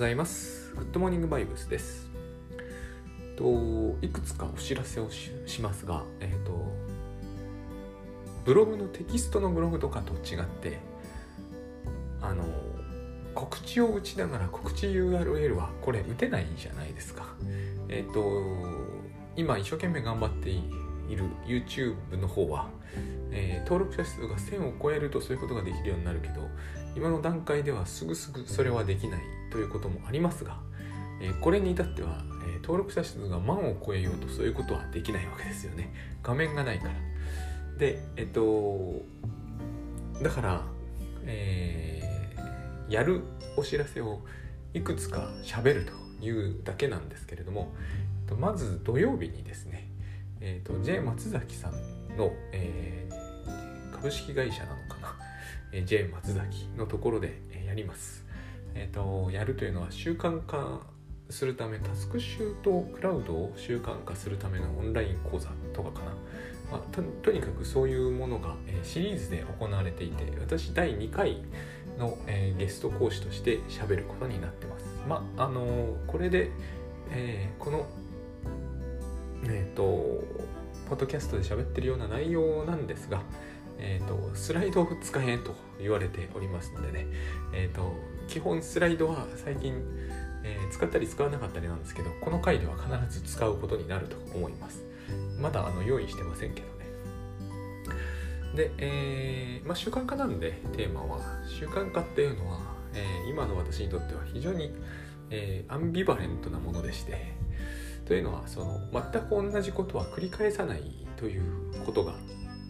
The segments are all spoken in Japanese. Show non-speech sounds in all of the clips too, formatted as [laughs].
ざいます。グッドモーニングバイブスです。といくつかお知らせをししますが、えっ、とブログのテキストのブログとかと違って、あの告知を打ちながら告知 URL はこれ打てないじゃないですか。えっ、と今一生懸命頑張っている YouTube の方は、えー登録者数が1000を超えるとそういうことができるようになるけど今の段階ではすぐすぐそれはできないということもありますが、えこれに至っては、え登録者数が万を超えようとそういうことはできないわけですよね。画面がないから。でえっとだから、えーやるお知らせをいくつか喋るというだけなんですけれどもまず土曜日にですね、えっと J 松崎さんの、えー株式会社なのかな、え J 松崎のところで、やります。えっ、とやるというのは習慣化するためタスクシュートクラウドを習慣化するためのオンライン講座とかかな、まあ、ととにかくそういうものが、えーシリーズで行われていて私第2回の、えーゲスト講師として喋ることになってます。まああのーこれで、えーこのえっ、とポッドキャストで喋ってるような内容なんですが、えー、とスライドを使えと言われておりますのでね、えー、と基本スライドは最近、えー使ったり使わなかったりなんですけどこの回では必ず使うことになると思います。まだあの用意してませんけどね。で、えーまあ、習慣化なんでテーマは。習慣化っていうのは、えー今の私にとっては非常に、えアンビバレントなものでしてというのはその全く同じことは繰り返さないということが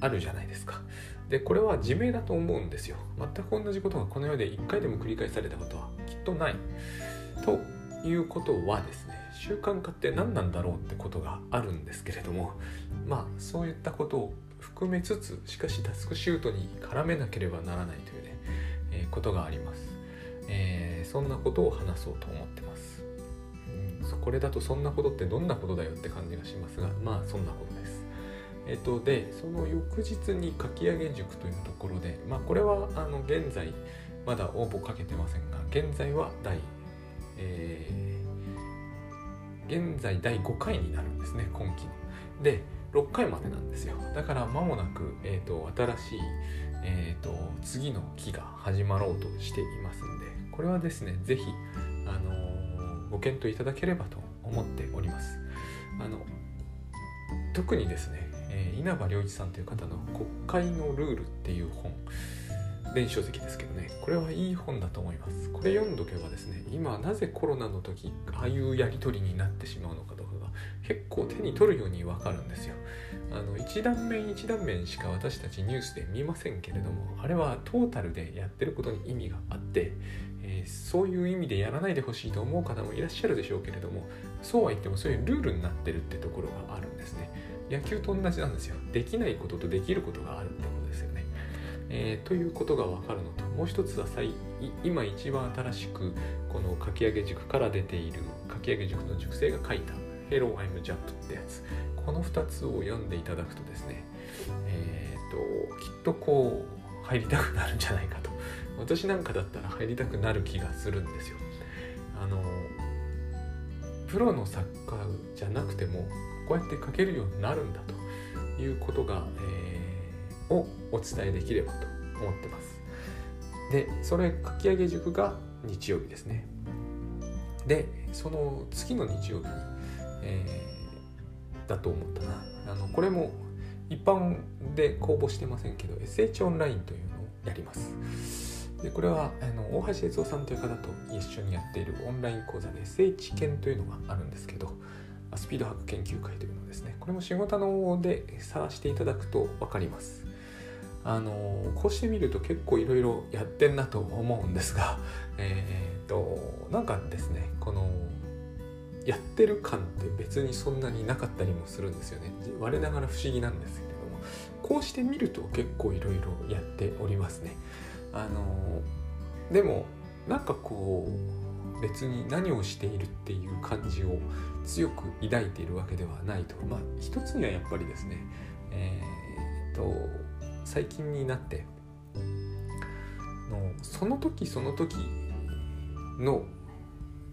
あるじゃないですか。でこれは自明だと思うんですよ。全く同じことがこの世で一回でも繰り返されたことはきっとない。ということはですね習慣化って何なんだろうってことがあるんですけれどもまあそういったことを含めつつしかしタスクシュートに絡めなければならないというね、えーことがあります、えーそんなことを話そうと思ってます、これだとそんなことってどんなことだよって感じがしますがまあそんなことですえっとでその翌日にかき上げ塾というところでまあこれはあの現在まだ応募かけてませんが現在は第えー現在第5回になるんですね今期の。で6回までなんですよだから間もなく、えー、と新しい、えー、と次の期が始まろうとしていますんでこれはですね是非、あのーご検討いただければと思っております。あの特にですね、えー稲葉良一さんという方の「国会のルール」っていう本電子書籍ですけどね。これはいい本だと思います。これ読んどけばですね今なぜコロナの時ああいうやり取りになってしまうのかとかが結構手に取るようにわかるんですよ。あの一段面一段面しか私たちニュースで見ませんけれどもあれはトータルでやってることに意味があって、えーそういう意味でやらないでほしいと思う方もいらっしゃるでしょうけれどもそうは言ってもそういうルールになってるってところがあるんですね。野球と同じなんですよ。できないこととできることがあるってことですよね。えーということが分かるのともう一つはさいい今一番新しくこのかき上げ塾から出ているかき上げ塾の塾生が書いた「Hello I'm Jump」ってやつ。この2つを読んでいただくとですねえーときっとこう入りたくなるんじゃないかと。私なんかだったら入りたくなる気がするんですよ。あのプロの作家じゃなくてもこうやって書けるようになるんだということが、えーをお伝えできればと思ってます。でそれ書き上げ塾が日曜日ですね。でその次の日曜日に、えーだと思ったな。あのこれも一般で公募してませんけど SH オンラインというのをやります。でこれはあの大橋悦夫さんという方と一緒にやっているオンライン講座で SH 研というのがあるんですけどスピードハック研究会というのですねこれも仕事ので探していただくと分かります。あのこうしてみると結構いろいろやってんなと思うんですが [laughs] えーっとなんかですねこのやってる感って別にそんなになかったりもするんですよね。我ながら不思議なんですけれどもこうしてみると結構いろいろやっておりますね。あのでもなんかこう別に何をしているっていう感じを強く抱いているわけではないとまあ一つにはやっぱりですねえーっと最近になってのその時その時の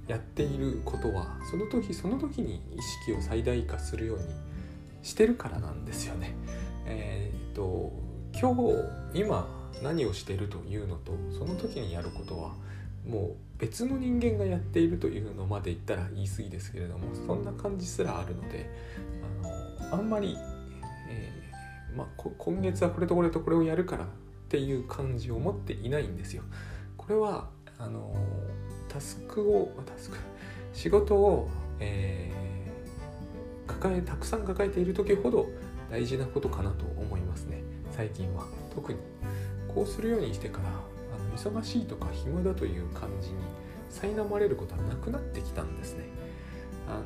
やっていることはその時その時に意識を最大化するようにしてるからなんですよね。えー、っと今日今何をしてるというのとその時にやることはもう別の人間がやっているというのまで言ったら言い過ぎですけれどもそんな感じすらあるのであのあんまり、えー、まあ、今月はこれとこれとこれをやるからっていう感じを持っていないんですよ。これはあのタスクをタスク仕事を、えー、抱えたくさん抱えている時ほど大事なことかなと思いますね最近は特にこうするようにしてから忙しいとか暇だという感じに苛まれることはなくなってきたんですね。あの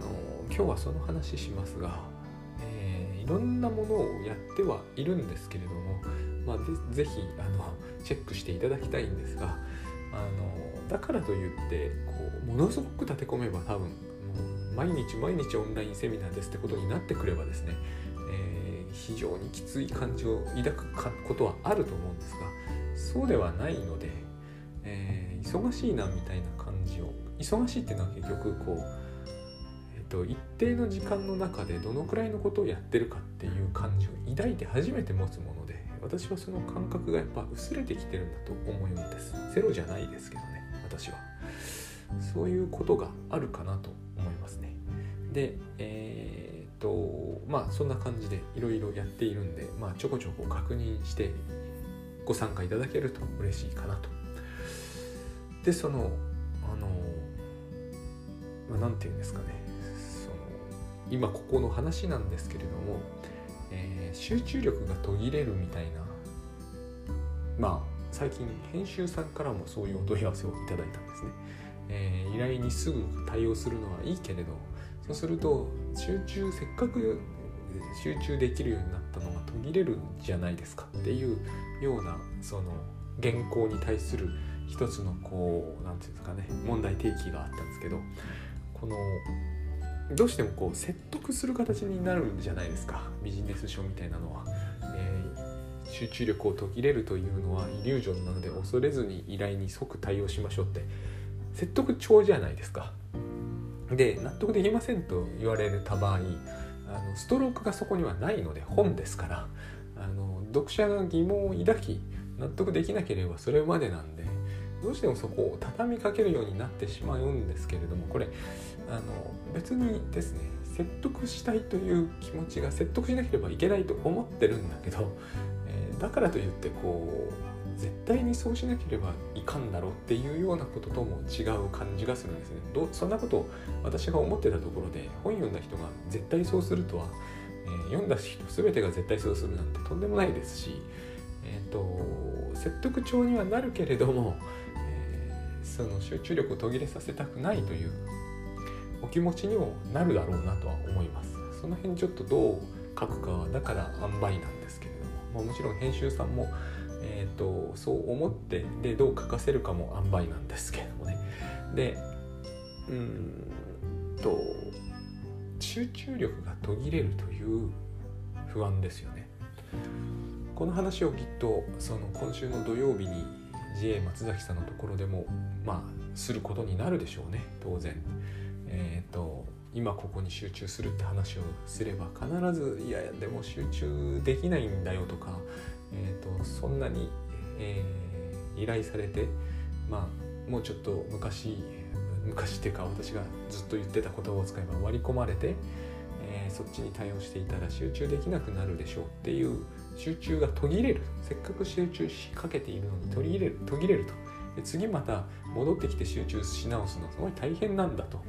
今日はその話しますが、えー、いろんなものをやってはいるんですけれども、まあ、ぜひあのチェックしていただきたいんですがあのだからといってこうものすごく立て込めば多分もう毎日毎日オンラインセミナーですってことになってくればですね、えー、非常にきつい感情を抱くことはあると思うんですがそうではないので、忙しいなみたいな感じを忙しいっていうのは結局こう、えーと、一定の時間の中でどのくらいのことをやってるかっていう感じを抱いて初めて持つもので私はその感覚がやっぱ薄れてきてるんだと思うんです。ゼロじゃないですけどね私は。そういうことがあるかなと思いますね。でえー、っとまあそんな感じでいろいろやっているんでまあちょこちょこ確認してご参加いただけると嬉しいかなとでそのあのまあ、て言うんですかね。その今ここの話なんですけれども、えー、集中力が途切れるみたいなまあ最近編集さんからもそういうお問い合わせをいただいたんですね、えー、依頼にすぐ対応するのはいいけれどそうすると集中せっかく集中できるようになったのが途切れるんじゃないですかっていうようなその原稿に対する一つのこう何て言うんですかね問題提起があったんですけどこのどうしてもこう説得する形になるんじゃないですかビジネス書みたいなのは。集中力を途切れるというのはイリュージョンなので恐れずに依頼に即対応しましょうって説得帳じゃないですか。で納得できませんと言われた場合あのストロークがそこにはないので本ですからあの読者が疑問を抱き納得できなければそれまでなんでどうしてもそこを畳みかけるようになってしまうんですけれどもこれあの別にですね説得したいという気持ちが説得しなければいけないと思ってるんだけどえだからといってこう絶対にそうしなければいかんだろうっていうようなこととも違う感じがするんですね。どそんなことを私が思ってたところで本読んだ人が絶対そうするとは、えー、読んだ人全てが絶対そうするなんてとんでもないですし、えーと、説得調にはなるけれども、その集中力を途切れさせたくないというお気持ちにもなるだろうなとは思います。その辺ちょっとどう書くかはだから塩梅なんですけれどもまあ、もちろん編集さんも、えーと、そう思ってでどう書かせるかも塩梅なんですけどもねでうんと集中力が途切れるという不安ですよねこの話をきっとその今週の土曜日に JA 松崎さんのところでもまあすることになるでしょうね。当然。えっ、ー、と今ここに集中するって話をすれば必ずいやいやでも集中できないんだよとか、えーと、そんなに、えー、依頼されてまあもうちょっと昔昔っていうか私がずっと言ってた言葉を使えば割り込まれて、えー、そっちに対応していたら集中できなくなるでしょうっていう集中が途切れる。せっかく集中しかけているのに途切れる途切れると。で次また戻ってきて集中し直すのすごい大変なんだと。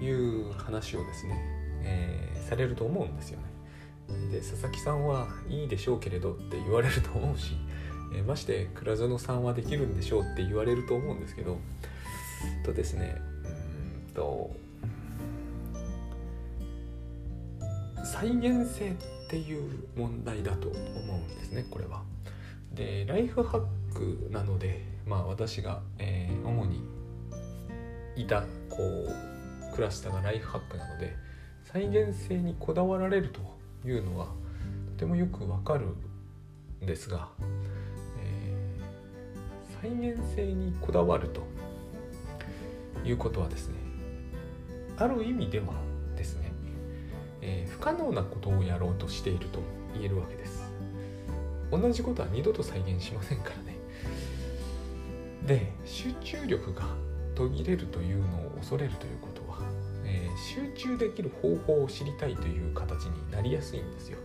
いう話をですね、えー、されると思うんですよね。で佐々木さんはいいでしょうけれどって言われると思うし、えー、まして倉園さんはできるんでしょうって言われると思うんですけどとですねうんと再現性っていう問題だと思うんですねこれは。でライフハックなのでまあ私が、えー、主にいたこうクラスターがライフハックなので再現性にこだわられるというのはとてもよくわかるんですが、えー、再現性にこだわるということはですねある意味では、えー、不可能なことをやろうとしていると言えるわけです。同じことは二度と再現しませんからね。で集中力が途切れるというのを恐れるということは、えー、集中できる方法を知りたいという形になりやすいんですよ。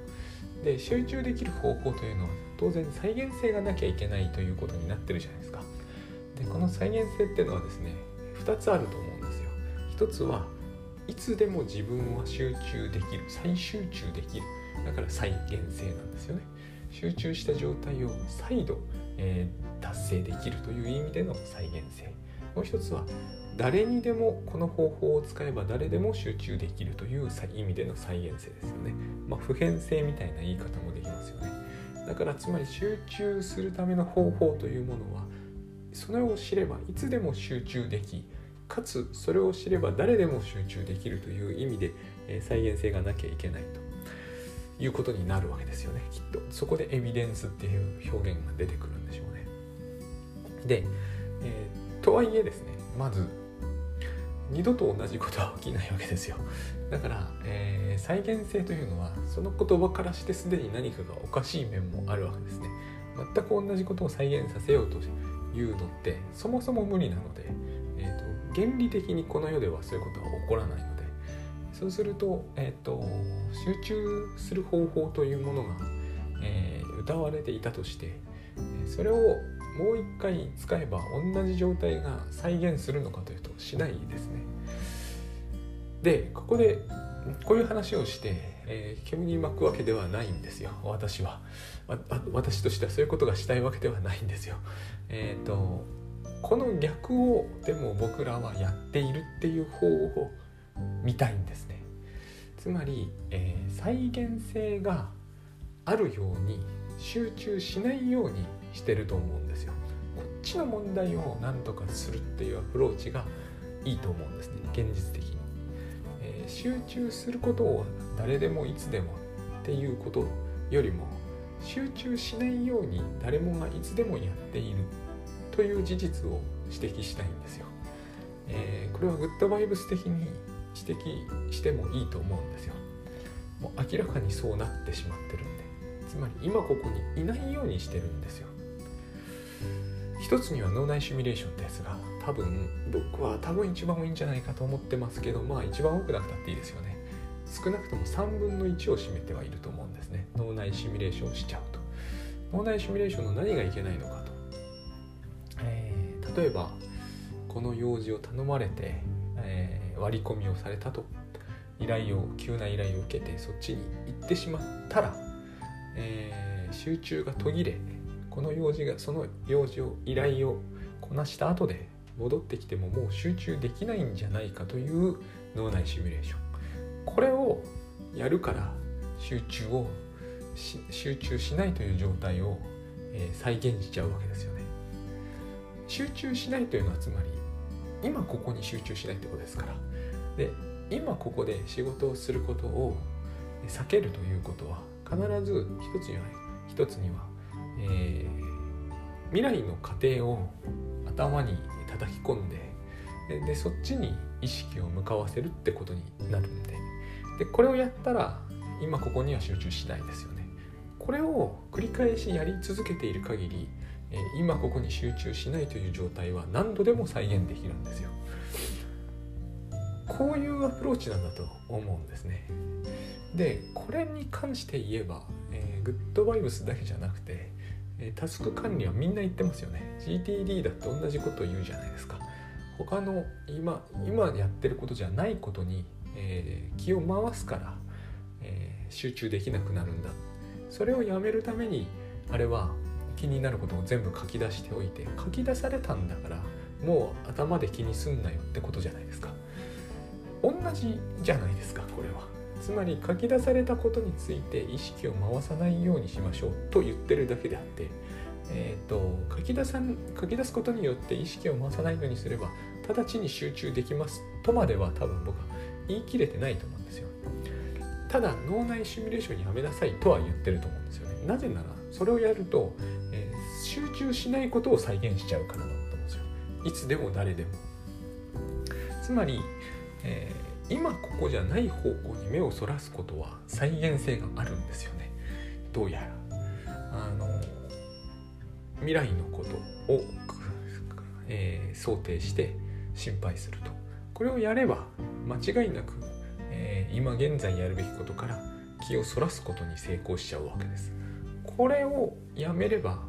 で集中できる方法というのは当然再現性がなきゃいけないということになってるじゃないですか。でこの再現性っていうのはですね2つあると思うんですよ。1つはいつでも自分は集中できる再集中できる。だから再現性なんですよね。集中した状態を再度、えー、達成できるという意味での再現性。もう一つは誰にでもこの方法を使えば誰でも集中できるという意味での再現性ですよね、まあ、普遍性みたいな言い方もできますよね。だからつまり集中するための方法というものはそれを知ればいつでも集中できかつそれを知れば誰でも集中できるという意味で、え再現性がなきゃいけないということになるわけですよねきっと。そこでエビデンスっていう表現が出てくるんでしょうね。で、えー、とはいえですねまず二度と同じことは起きないわけですよ。だから、えー、再現性というのはその言葉からしてすでに何かがおかしい面もあるわけですね。全く同じことを再現させようというのってそもそも無理なので原理的にこの世ではそういうことは起こらないのでそうすると,、えーと、集中する方法というものが、えー、歌われていたとしてそれをもう一回使えば同じ状態が再現するのかというとしないですね。でここでこういう話をして、えー、煙に巻くわけではないんですよ私は私としてはそういうことがしたいわけではないんですよ。えっ、ー、とこの逆をでも僕らはやっているっていう方を見たいんですね。つまり、えー、再現性があるように集中しないようにしてると思うんですよ。こっちの問題を何とかするっていうアプローチがいいと思うんですね。現実的に、えー、集中することを誰でもいつでもっていうことよりも集中しないように誰もがいつでもやっているという事実を指摘したいんですよ。えー、これはグッドバイブス的に指摘してもいいと思うんですよ。もう明らかにそうなってしまってるんで。つまり今ここにいないようにしてるんですよ。一つには脳内シミュレーションですが多分僕は多分一番多いんじゃないかと思ってますけどまあ一番多くなくたっていいですよね少なくとも3分の1を占めてはいると思うんですね脳内シミュレーションしちゃうと脳内シミュレーションの何がいけないのか例えばこの用事を頼まれて、えー、割り込みをされたと依頼を急な依頼を受けてそっちに行ってしまったら、えー、集中が途切れこの用事がその用事を依頼をこなした後で戻ってきてももう集中できないんじゃないかという脳内シミュレーション。これをやるから集中を集中しないという状態を、えー、再現しちゃうわけですよね。集中しないというのはつまり今ここに集中しないってことですから。で今ここで仕事をすることを避けるということは必ず一つには一つには、えー、未来の過程を頭に叩き込んででそっちに意識を向かわせるってことになるんで。でこれをやったら今ここには集中しないですよね。これを繰り返しやり続けている限りえ今ここに集中しないという状態は何度でも再現できるんですよ。こういうアプローチなんだと思うんですね。でこれに関して言えば、えー、グッドバイブスだけじゃなくて、え、タスク管理はみんな言ってますよね。GTD だって同じことを言うじゃないですか。他の今今やってることじゃないことに、えー、気を回すから、え集中できなくなるんだ。それをやめるためにあれは気になることを全部書き出しておいて書き出されたんだからもう頭で気にすんなよってことじゃないですか。同じじゃないですかこれは。つまり書き出されたことについて意識を回さないようにしましょうと言ってるだけであってえーと、書き出さ書き出すことによって意識を回さないようにすれば直ちに集中できますとまでは多分僕は言い切れてないと思うんですよ。ただ脳内シミュレーションやめなさいとは言ってると思うんですよね。なぜならそれをやるとえ集中しないことを再現しちゃうからだと思うんですよ。いつでも誰でも。つまり、えー、今ここじゃない方向に目をそらすことは再現性があるんですよね。どうやら。あの未来のことを、えー、想定して心配すると。これをやれば間違いなく、えー、今現在やるべきことから気をそらすことに成功しちゃうわけです。これをやめれば、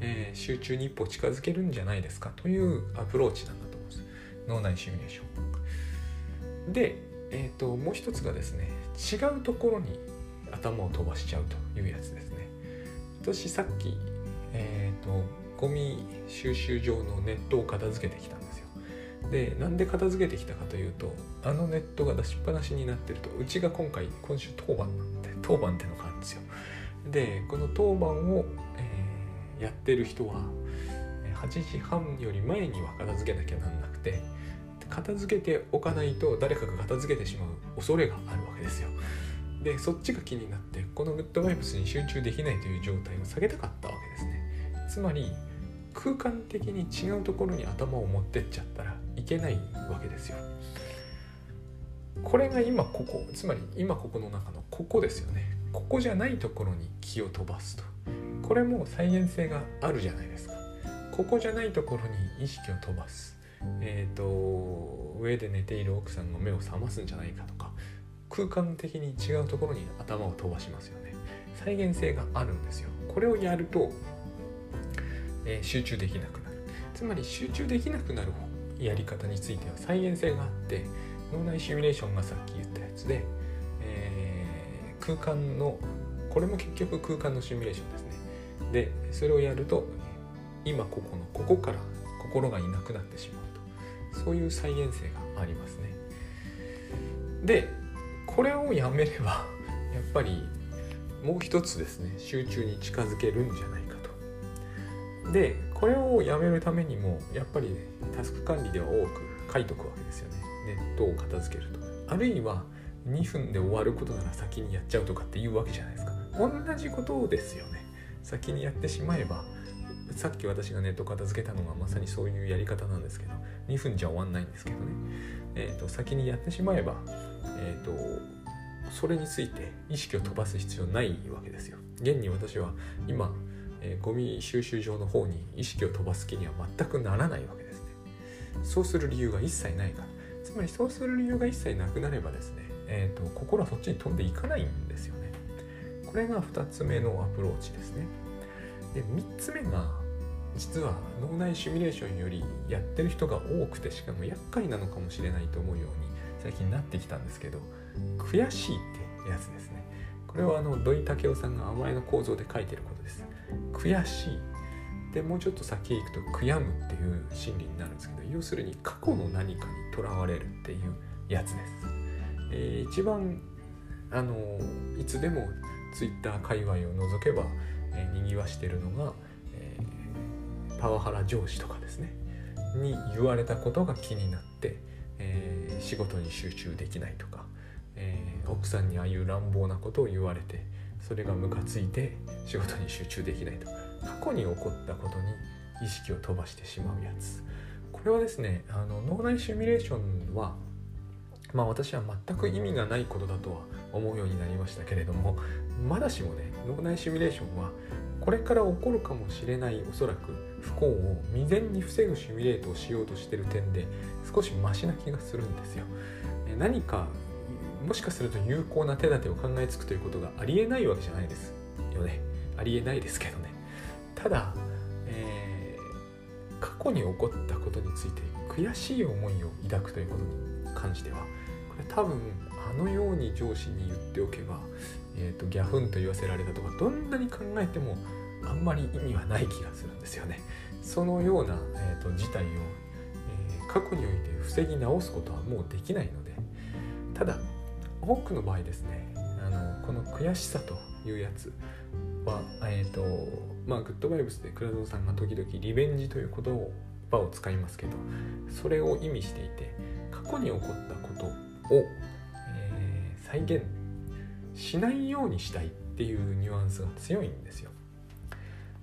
えー、集中に一歩近づけるんじゃないですかというアプローチなんだと思うんです。脳内シミュレーションで、えーと、もう一つがですね違うところに頭を飛ばしちゃうというやつですね。私さっきえ、ー、とゴミ収集場のネットを片付けてきたでなんで片付けてきたかというとあのネットが出しっぱなしになってるとうちが今回今週当番なんで当番ってのがあるんですよ。でこの当番を、えー、やってる人は8時半より前には片付けなきゃなんなくて片付けておかないと誰かが片付けてしまう恐れがあるわけですよ。でそっちが気になってこのグッドバイブスに集中できないという状態を下げたかったわけですね。つまり空間的に違うところに頭を持ってっちゃったらいけないわけですよ。これが今ここつまり今ここの中のここですよね。ここじゃないところに気を飛ばすと。これも再現性があるじゃないですか。ここじゃないところに意識を飛ばす。えっ、ー、と上で寝ている奥さんの目を覚ますんじゃないかとか。空間的に違うところに頭を飛ばしますよね。再現性があるんですよ。これをやると、えー、集中できなくなる。つまり集中できなくなるやり方については再現性があって脳内シミュレーションがさっき言ったやつで、えー、空間のこれも結局空間のシミュレーションですね。でそれをやると今ここのここから心がいなくなってしまうと。そういう再現性がありますね。でこれをやめればやっぱりもう一つですね。集中に近づけるんじゃないか。でこれをやめるためにもやっぱりタスク管理では多く書いとくわけですよね。ネットを片付けると。あるいは2分で終わることなら先にやっちゃうとかっていうわけじゃないですか。同じことですよね。先にやってしまえばさっき私がネット片付けたのがまさにそういうやり方なんですけど2分じゃ終わんないんですけどね、えーと、先にやってしまえば、えーと、それについて意識を飛ばす必要ないわけですよ現に私は今、えー、ゴミ収集場の方に意識を飛ばす気には全くならないわけですね。そうする理由が一切ないから。つまりそうする理由が一切なくなればですね、えーと心はそっちに飛んでいかないんですよね。これが2つ目のアプローチですね。で3つ目が実は脳内シミュレーションよりやってる人が多くてしかも厄介なのかもしれないと思うように最近なってきたんですけど悔しいってやつですね。これはあの土井武雄さんが甘えの構造で書いてることです。悔しい。でもうちょっと先へ行くと悔やむっていう心理になるんですけど要するに過去の何かにとらわれるっていうやつです、えー、一番あのいつでも Twitter 界隈を除けば、えー、にぎわしてるのがえパワハラ上司とかですね。に言われたことが気になって、えー、仕事に集中できないとか、えー、奥さんにああいう乱暴なことを言われてそれがムカついて仕事に集中できないと過去に起こったことに意識を飛ばしてしまうやつこれはですねあの脳内シミュレーションはまあ私は全く意味がないことだとは思うようになりましたけれどもまだしもね脳内シミュレーションはこれから起こるかもしれないおそらく不幸を未然に防ぐシミュレートをしようとしてる点で少しマシな気がするんですよ。何かもしかすると有効な手立てを考えつくということがありえないわけじゃないですよね。ありえないですけどね。ただ、えー、過去に起こったことについて悔しい思いを抱くということに関してはこれ多分あのように上司に言っておけばえーと、ギャフンと言わせられたとかどんなに考えてもあんまり意味はない気がするんですよね。そのような、えーと、事態を、えー、過去において防ぎ直すことはもうできないのでただ多くの場合ですね。あのこの悔しさというやつは、えーとまあ、グッドバイブスで倉蔵さんが時々リベンジという言葉を使いますけどそれを意味していて過去に起こったことを、えー、再現しないようにしたいっていうニュアンスが強いんですよ。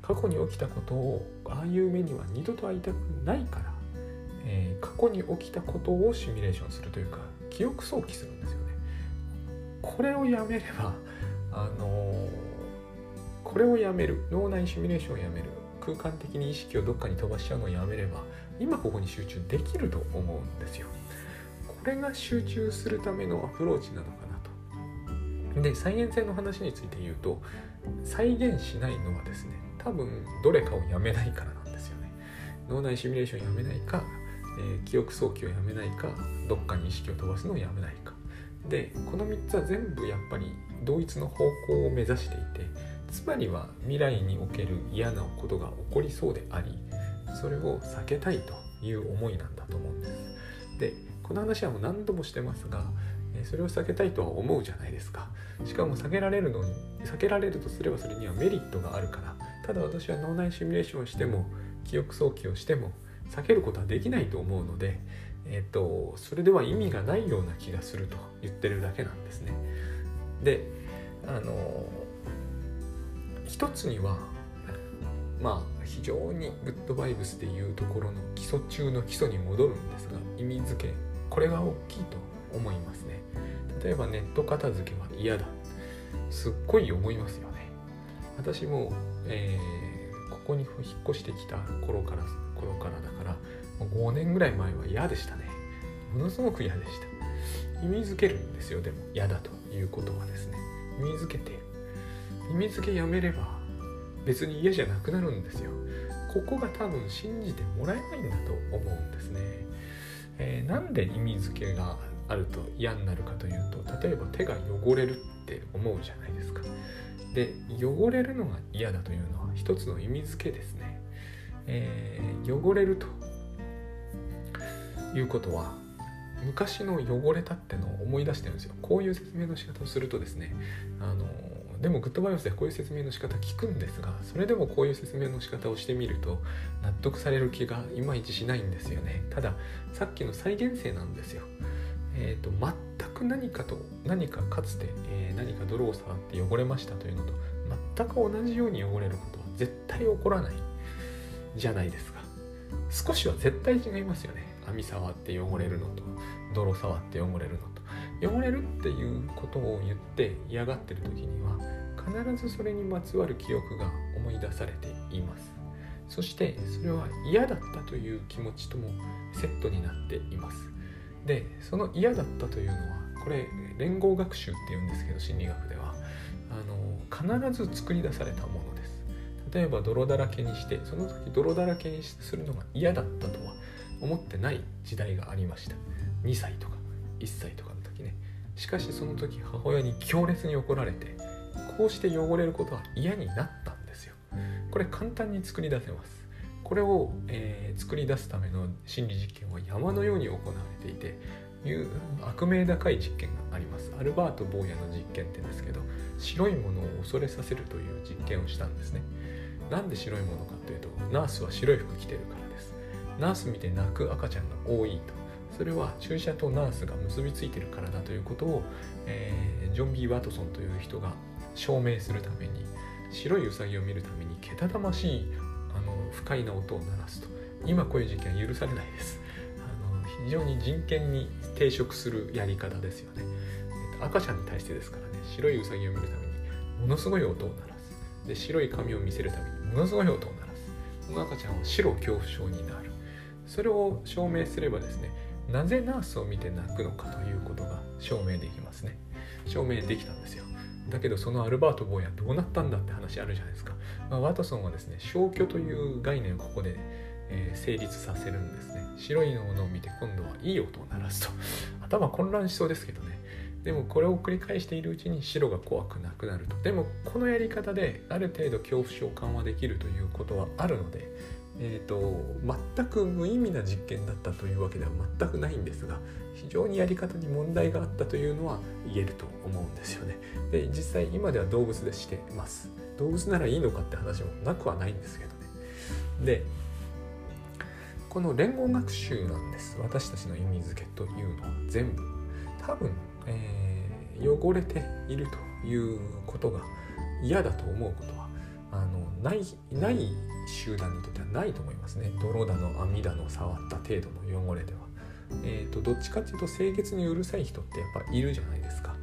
過去に起きたことをああいう目には二度と会いたくないからえー、過去に起きたことをシミュレーションするというか記憶想起するんですよ。これをやめればあの、これをやめる脳内シミュレーションをやめる空間的に意識をどっかに飛ばしちゃうのをやめれば今ここに集中できると思うんですよ。これが集中するためのアプローチなのかなと。で再現性の話について言うと再現しないのはですね多分どれかをやめないからなんですよね。脳内シミュレーションをやめないか、えー、記憶早期をやめないかどっかに意識を飛ばすのをやめないか。でこの3つは全部やっぱり同一の方向を目指していてつまりは未来における嫌なことが起こりそうでありそれを避けたいという思いなんだと思うんです。でこの話はもう何度もしてますがそれを避けたいとは思うじゃないですか。しかも避けられるのに避けられるとすればそれにはメリットがあるからただ私は脳内シミュレーションをしても記憶早期をしても避けることはできないと思うので、えーと、それでは意味がないような気がすると言ってるだけなんですね。であの一つにはまあ非常にグッドバイブスでいうところの基礎中の基礎に戻るんですが意味付けこれが大きいと思いますね。例えばネット片付けは嫌だすっごい思いますよね。私もえー、ここに引っ越してきた頃から頃からだから5年ぐらい前は嫌でしたね。ものすごく嫌でした。意味づけるんですよ。でも嫌だということはですね。意味づけて意味づけやめれば別に嫌じゃなくなるんですよ。ここが多分信じてもらえないんだと思うんですね、えー、なんで意味づけがあると嫌になるかというと例えば手が汚れるって思うじゃないですか。で汚れるのが嫌だというのは一つの意味付けですね、えー、汚れるということは昔の汚れたってのを思い出してるんですよ。こういう説明の仕方をするとですねあのでもグッドバイオスでこういう説明の仕方聞くんですがそれでもこういう説明の仕方をしてみると納得される気がいまいちしないんですよね。たださっきの再現性なんですよ。えーと、全く何かと何かかつて、えー、何か泥を触って汚れましたというのと全く同じように汚れることは絶対起こらないじゃないですか。少しは絶対違いますよね。網触って汚れるのと泥触って汚れるのと。汚れるっていうことを言って嫌がってる時には必ずそれにまつわる記憶が思い出されています。そしてそれは嫌だったという気持ちともセットになっています。でその嫌だったというのはこれ連合学習っていうんですけど心理学では。あの必ず作り出されたものです。例えば泥だらけにしてその時泥だらけにするのが嫌だったとは思ってない時代がありました。2歳とか1歳とかの時ね。しかしその時母親に強烈に怒られてこうして汚れることは嫌になったんですよ。これ簡単に作り出せます。これを、えー、作り出すための心理実験は山のように行われていていう悪名高い実験があります。アルバート・坊やの実験ってんですけど白いものを恐れさせるという実験をしたんですね。なんで白いものかというとナースは白い服着てるからナース見て泣く赤ちゃんが多いと。それは注射とナースが結びついてるからだということを、えー、ジョン・ビー・ワトソンという人が証明するために白いウサギを見るためにけたたましいあの不快な音を鳴らすと。今こういう実験は許されないです。あの非常に人権に抵触するやり方ですよね。赤ちゃんに対してですからね白いウサギを見るためにものすごい音を鳴らす。で白い髪を見せるためにものすごい音を鳴らす。その赤ちゃんは白恐怖症になる。それを証明すればですねなぜナースを見て泣くのかということが証明できますね。証明できたんですよ。だけどそのアルバート坊やどうなったんだって話あるじゃないですか。まあ、ワトソンはですね消去という概念をここで、えー、成立させるんですね。白いものを見て今度はいい音を鳴らすと。頭混乱しそうですけどね。でもこれを繰り返しているうちに白が怖くなくなると。でもこのやり方である程度恐怖症緩和できるということはあるのでえーと、全く無意味な実験だったというわけでは全くないんですが非常にやり方に問題があったというのは言えると思うんですよね。で実際今では動物でしてます。動物ならいいのかって話もなくはないんですけどねでこの連合学習なんです私たちの意味付けというのは全部多分、えー、汚れているということが嫌だと思うことはあのないない集団にとってはないと思いますね泥だの網だの触った程度の汚れでは。えーと、どっちかっていうと清潔にうるさい人ってやっぱいるじゃないですか。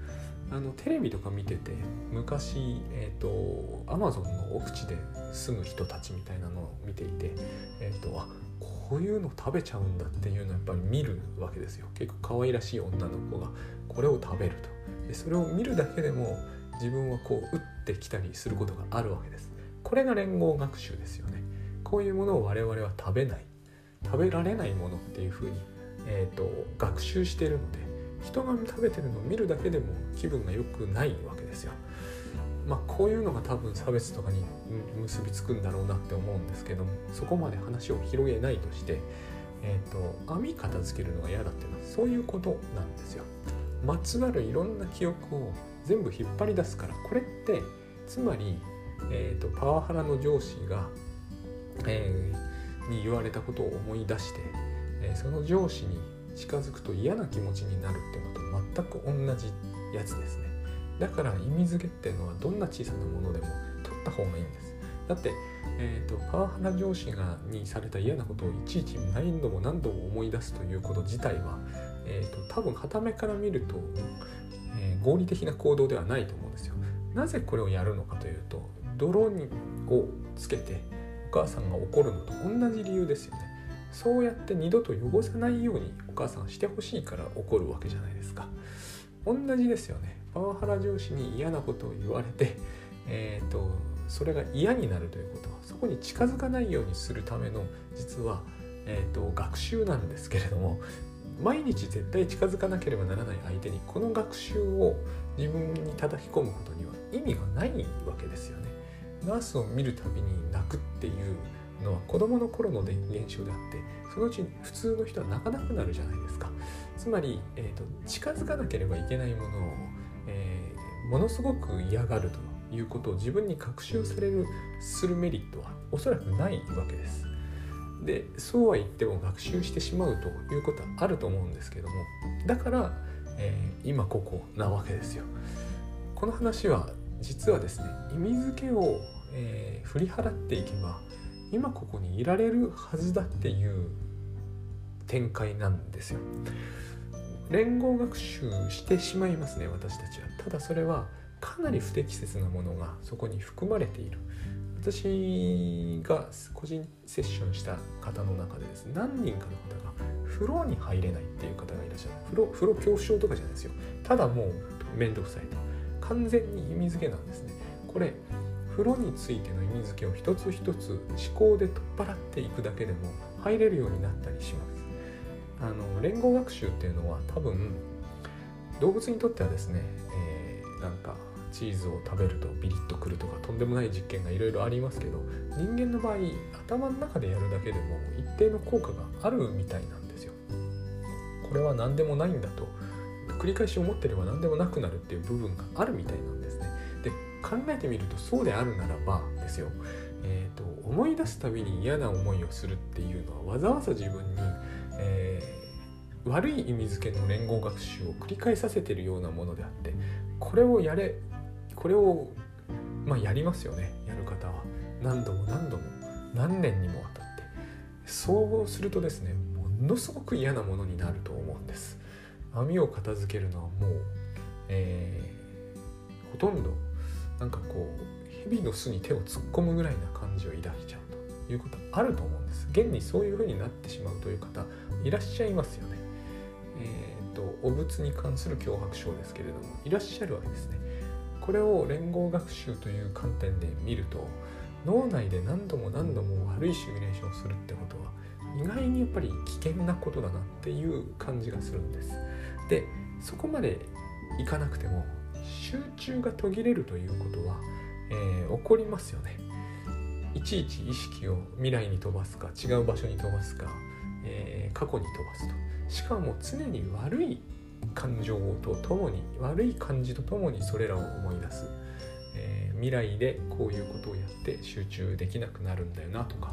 あのテレビとか見てて昔、えーと、アマゾンの奥地で住む人たちみたいなのを見ていて、えーと、あこういうの食べちゃうんだっていうのをやっぱり見るわけですよ結構可愛らしい女の子がこれを食べるとでそれを見るだけでも自分はこう打ってきたりすることがあるわけですこれが連合学習ですよね。こういうものを我々は食べない。食べられないものっていうふうに、えーと、学習しているので人が食べてるのを見るだけでも気分が良くないわけですよ。まあこういうのが多分差別とかに結びつくんだろうなって思うんですけどもそこまで話を広げないとしてえーと、網片付けるのが嫌だっていうのはそういうことなんですよ。まつわるいろんな記憶を全部引っ張り出すからこれってつまり、えーと、パワハラの上司が、えー、に言われたことを思い出して、えー、その上司に近づくと嫌な気持ちになるっていうのと全く同じやつですねだから意味付けっていうのはどんな小さなものでも取った方がいいんですだって、えーと、パワハラ上司がにされた嫌なことをいちいち何度も何度も思い出すということ自体は、えーと、多分はためから見ると、えー、合理的な行動ではないと思うんですよ。なぜこれをやるのかというと泥にをつけてお母さんが怒るのと同じ理由ですよね。そうやって二度と汚さないようにお母さんしてほしいから怒るわけじゃないですか。同じですよね。パワハラ上司に嫌なことを言われて、えーとそれが嫌になるということはそこに近づかないようにするための実は、えーと、学習なんですけれども毎日絶対近づかなければならない相手にこの学習を自分に叩き込むことには意味がないわけですよね。ナースを見るたびに泣くっていうのは子供の頃の現象であってそのうち普通の人は泣かなくなるじゃないですか。つまり、えーと、近づかなければいけないものを、えー、ものすごく嫌がるということを自分に学習されるするメリットはおそらくないわけです。でそうは言っても学習してしまうということはあると思うんですけどもだから、えー、今ここなわけですよ。この話は実はですね意味付けを、えー、振り払っていけば今ここにいられるはずだっていう展開なんですよ。連合学習してしまいますね私たちは。ただそれはかなり不適切なものがそこに含まれている私が個人セッションした方の中でですね何人かの方が風呂に入れないっていう方がいらっしゃる風呂風呂恐怖症とかじゃないですよただもう面倒くさいと完全に意味付けなんですねこれ風呂についての意味付けを一つ一つ思考で取っ払っていくだけでも入れるようになったりしますあの連合学習っていうのは多分動物にとってはですね、えー、なんかチーズを食べるとビリッとくるとかとんでもない実験がいろいろありますけど人間の場合頭の中でやるだけでも一定の効果があるみたいなんですよ。これは何でもないんだと繰り返し思ってれば何でもなくなるっていう部分があるみたいなんですね。で考えてみるとそうであるならばですよ、えーと、思い出すたびに嫌な思いをするっていうのはわざわざ自分に、えー、悪い意味付けの連合学習を繰り返させてるようなものであってこれをやれこれを、まあ、やりますよねやる方は。何度も何度も何年にもわたって。そうするとですねものすごく嫌なものになると思うんです。網を片付けるのはもう、えー、ほとんどなんかこう蛇の巣に手を突っ込むぐらいな感じを抱いちゃうということあると思うんです。現にそういうふうになってしまうという方いらっしゃいますよね。えっ、ー、とお仏に関する脅迫症ですけれどもいらっしゃるわけですね。これを連合学習という観点で見ると脳内で何度も何度も悪いシミュレーションをするってことは意外にやっぱり危険なことだなっていう感じがするんです。でそこまでいかなくても集中が途切れるということは、えー、起こりますよね。いちいち意識を未来に飛ばすか違う場所に飛ばすか、えー、過去に飛ばすとしかも常に悪い感情とともに悪い感じとともにそれらを思い出す、えー、未来でこういうことをやって集中できなくなるんだよなとか、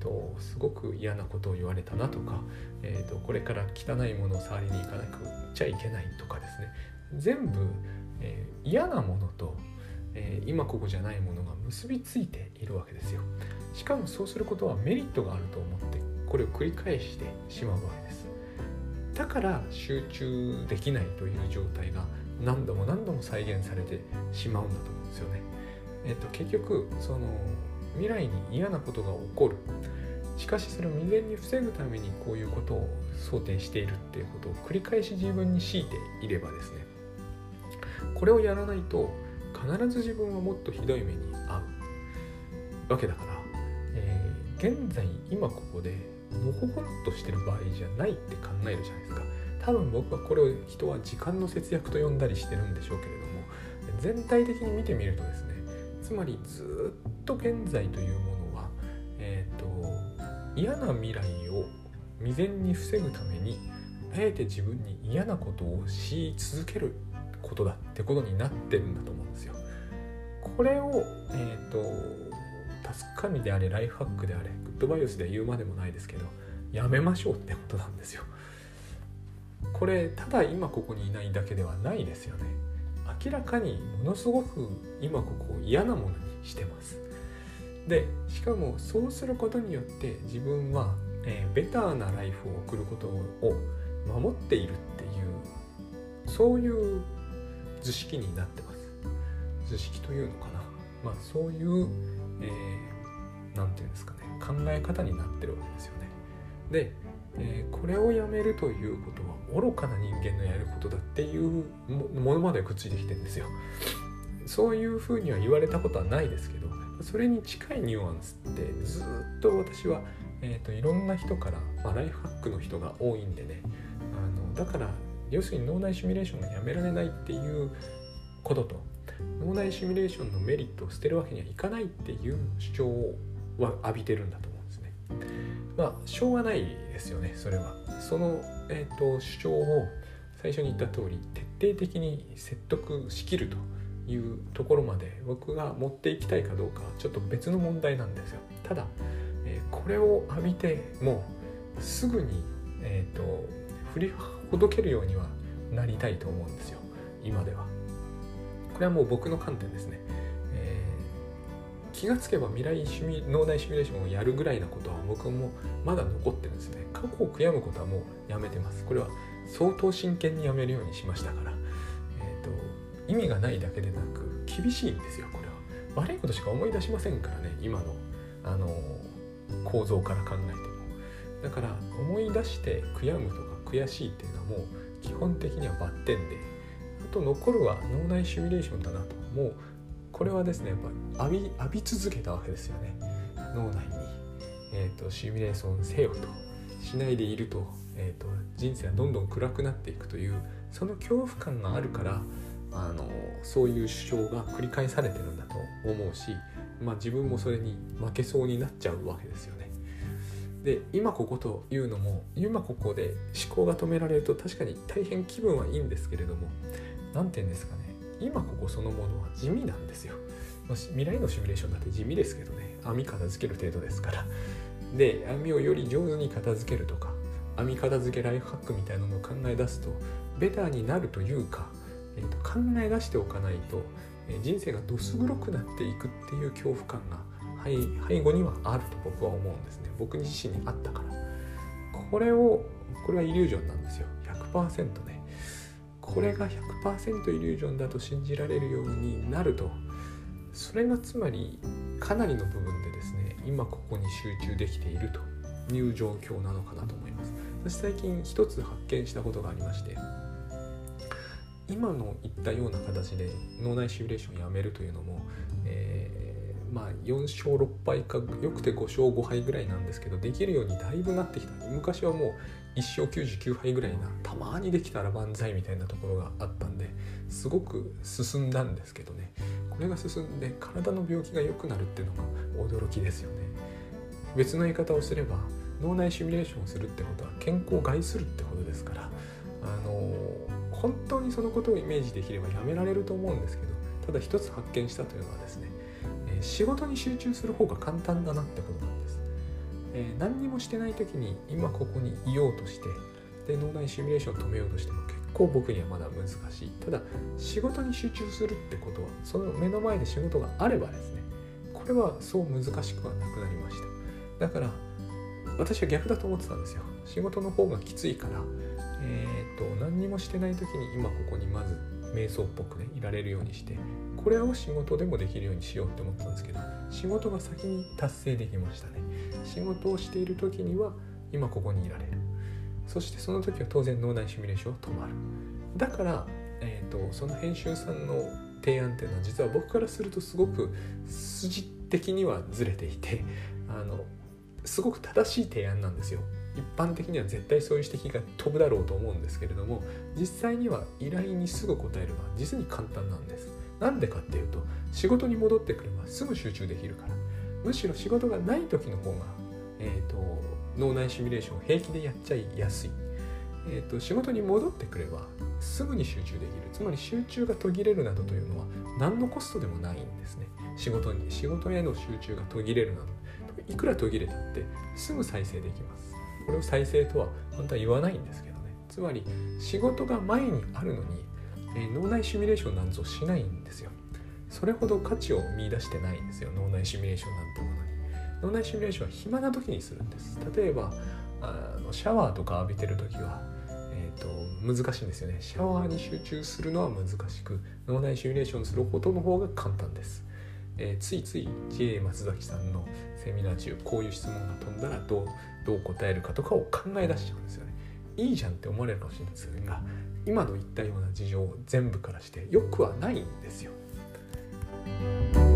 と、すごく嫌なことを言われたなとか、えーと、これから汚いものを触りに行かなくちゃいけないとかですね。全部、えー、嫌なものと、えー、今ここじゃないものが結びついているわけですよ。しかもそうすることはメリットがあると思ってこれを繰り返してしまうわけです。だから集中できないという状態が何度も何度も再現されてしまうんだと思うんですよね。えっと、結局その未来に嫌なことが起こる。しかしそれを未然に防ぐためにこういうことを想定しているっていうことを繰り返し自分に強いていればですね。これをやらないと必ず自分はもっとひどい目に遭う。わけだから、えー、現在今ここでのほほんとしてる場合じゃないって考えるじゃないですか。多分僕はこれを人は時間の節約と呼んだりしてるんでしょうけれども全体的に見てみるとですねつまりずっと現在というものはえ、ー、と嫌な未来を未然に防ぐためにあえて自分に嫌なことをし続けることだってことになってるんだと思うんですよ。これを、え、ー、と助かみであれライフハックであれグッドバイオスで言うまでもないですけどやめましょうってことなんですよこれただ今ここにいないだけではないですよね明らかにものすごく今ここを嫌なものにしてます。でしかもそうすることによって自分は、えー、ベターなライフを送ることを守っているっていうそういう図式になってます。図式というのかな。まあそういう何、えー、て言うんですかね考え方になってるわけですよね。で、えー、これをやめるということは愚かな人間のやることだっていうものまでくっついてきてんですよ。そういうふうには言われたことはないですけどそれに近いニュアンスってずっと私は、えーと、いろんな人から、まあ、ライフハックの人が多いんでねあのだから要するに脳内シミュレーションがやめられないっていうことと脳内シミュレーションのメリットを捨てるわけにはいかないっていう主張は浴びてるんだと思うんですね。まあしょうがないですよねそれは。その、えーと、主張を最初に言った通り徹底的に説得しきるというところまで僕が持っていきたいかどうかはちょっと別の問題なんですよ。ただ、えー、これを浴びてもうすぐに、えーと振りほどけるようにはなりたいと思うんですよ今では。これはもう僕の観点ですね、気がつけば未来シミ脳内シミュレーションをやるぐらいなことは僕もまだ残ってるんですね。過去を悔やむことはもうやめてます。これは相当真剣にやめるようにしましたから、えーと、意味がないだけでなく厳しいんですよこれは。悪いことしか思い出しませんからね今のあの構造から考えても。だから思い出して悔やむとか悔しいっていうのはもう基本的にはバッテンであと残るは脳内シミュレーションだなと。もうこれはですねやっぱ浴び浴び続けたわけですよね。脳内に、えーと、シミュレーションせよと。しないでいると,、えーと、人生はどんどん暗くなっていくというその恐怖感があるからあのそういう主張が繰り返されてるんだと思うし、まあ、自分もそれに負けそうになっちゃうわけですよね。で今ここというのも今ここで思考が止められると確かに大変気分はいいんですけれども何て言うんですかね。今ここそのものは地味なんですよ。未来のシミュレーションだって地味ですけどね。網片付ける程度ですから。で網をより上手に片付けるとか網片付けライフハックみたいなのを考え出すとベターになるというか、えー、と考え出しておかないと、えー、人生がどす黒くなっていくっていう恐怖感が背後にはあると僕は思うんですね。僕自身にあったから。これをこれはイリュージョンなんですよ。100%ね。これが100%イリュージョンだと信じられるようになると。それがつまりかなりの部分でですね今ここに集中できていると。いう状況なのかなと思います。私最近一つ発見したことがありまして今の言ったような形で脳内シミュレーションやめるというのも、えー、まあ4勝6敗かよくて5勝5敗ぐらいなんですけどできるようにだいぶなってきた。昔はもう1勝99敗ぐらいなたまにできたら万歳みたいなところがあったんですごく進んだんですけどね。これが進んで体の病気が良くなるっていうのが驚きですよね。別の言い方をすれば脳内シミュレーションをするってことは健康を害するってことですからあの本当にそのことをイメージできればやめられると思うんですけどただ一つ発見したというのはですね、え仕事に集中する方が簡単だなってことえー、何にもしてない時に今ここにいようとしてで脳内シミュレーションを止めようとしても結構僕にはまだ難しい。ただ仕事に集中するってことはその目の前で仕事があればですねこれはそう難しくはなくなりました。だから私は逆だと思ってたんですよ。仕事の方がきついからえっ、と何にもしてない時に今ここにまず瞑想っぽくねいられるようにしてこれを仕事でもできるようにしようって思ったんですけど仕事が先に達成できましたね。仕事をしている時には今ここにいられる。そしてその時は当然脳内シミュレーションは止まる。だから、えーと、その編集さんの提案っていうのは実は僕からするとすごく筋的にはずれていて [laughs] あのすごく正しい提案なんですよ。一般的には絶対そういう指摘が飛ぶだろうと思うんですけれども実際には依頼にすぐ答えるのは実に簡単なんです。なんでかっていうと仕事に戻ってくればすぐ集中できるから。むしろ仕事がない時の方が、えーと、脳内シミュレーションを平気でやっちゃいやすい、えーと、仕事に戻ってくればすぐに集中できる。つまり集中が途切れるなどというのは何のコストでもないんですね。仕事に仕事への集中が途切れるなど。いくら途切れたってすぐ再生できます。これを再生とは本当は言わないんですけどね。つまり仕事が前にあるのに、えー、脳内シミュレーションなんぞしないんですよ。それほど価値を見出してないんですよ。脳内シミュレーションなんてものに。脳内シミュレーションは暇な時にするんです。例えばあのシャワーとか浴びてる時は、えーと、難しいんですよね。シャワーに集中するのは難しく脳内シミュレーションすることの方が簡単です。えー、ついつい J 松崎さんのセミナー中こういう質問が飛んだらどうどう答えるかとかを考え出しちゃうんですよね。いいじゃんって思われるかもしれないですが今の言ったような事情を全部からしてよくはないんですよ。Música